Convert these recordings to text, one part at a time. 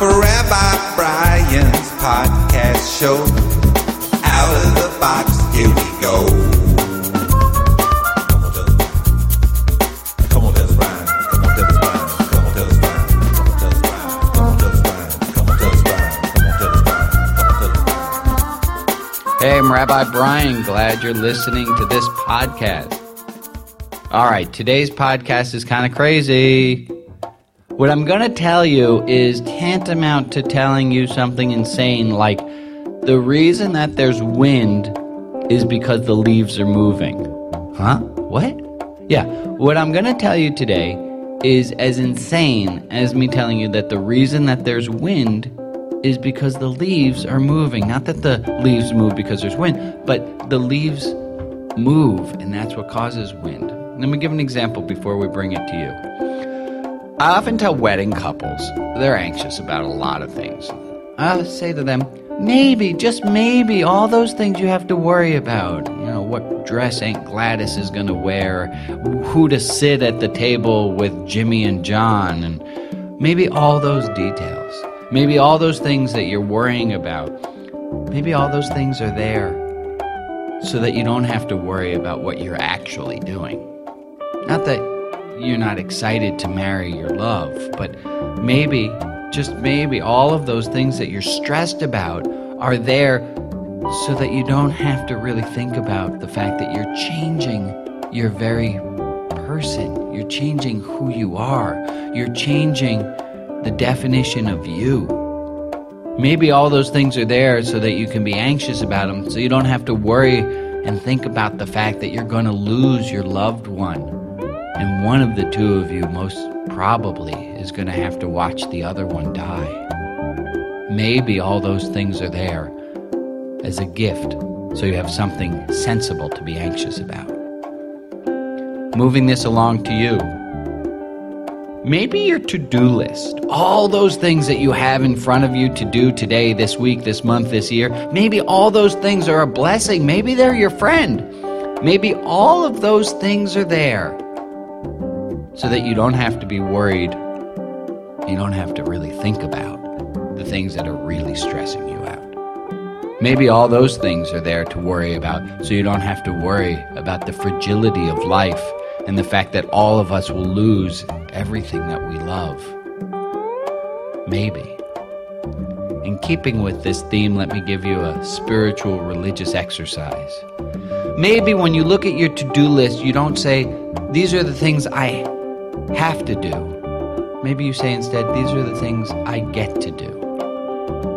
for Rabbi Brian's podcast show. Out of the box, here we go. Hey, I'm Rabbi Brian. Glad you're listening to this podcast. All right, today's podcast is kind of crazy. What I'm going to tell you is tantamount to telling you something insane like the reason that there's wind is because the leaves are moving. Huh? What? Yeah, what I'm going to tell you today is as insane as me telling you that the reason that there's wind is because the leaves are moving. Not that the leaves move because there's wind, but the leaves move, and that's what causes wind. Let me give an example before we bring it to you. I often tell wedding couples they're anxious about a lot of things. I say to them, maybe, just maybe, all those things you have to worry about. You know, what dress Aunt Gladys is going to wear, who to sit at the table with Jimmy and John, and maybe all those details. Maybe all those things that you're worrying about. Maybe all those things are there so that you don't have to worry about what you're actually doing. Not that you're not excited to marry your love, but maybe, just maybe, all of those things that you're stressed about are there so that you don't have to really think about the fact that you're changing your very person. You're changing who you are. You're changing the definition of you. Maybe all those things are there so that you can be anxious about them, so you don't have to worry and think about the fact that you're going to lose your loved one. And one of the two of you, most probably, is going to have to watch the other one die. Maybe all those things are there as a gift, so you have something sensible to be anxious about. Moving this along to you. Maybe your to do list, all those things that you have in front of you to do today, this week, this month, this year, maybe all those things are a blessing. Maybe they're your friend. Maybe all of those things are there so that you don't have to be worried. You don't have to really think about the things that are really stressing you out. Maybe all those things are there to worry about so you don't have to worry about the fragility of life and the fact that all of us will lose everything that we love. Maybe. In keeping with this theme, let me give you a spiritual religious exercise. Maybe when you look at your to do list, you don't say, These are the things I have to do. Maybe you say instead, These are the things I get to do.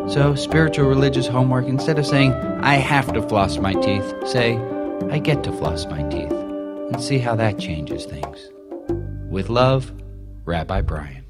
So, spiritual religious homework, instead of saying, I have to floss my teeth, say, I get to floss my teeth and see how that changes things. With love, Rabbi Brian.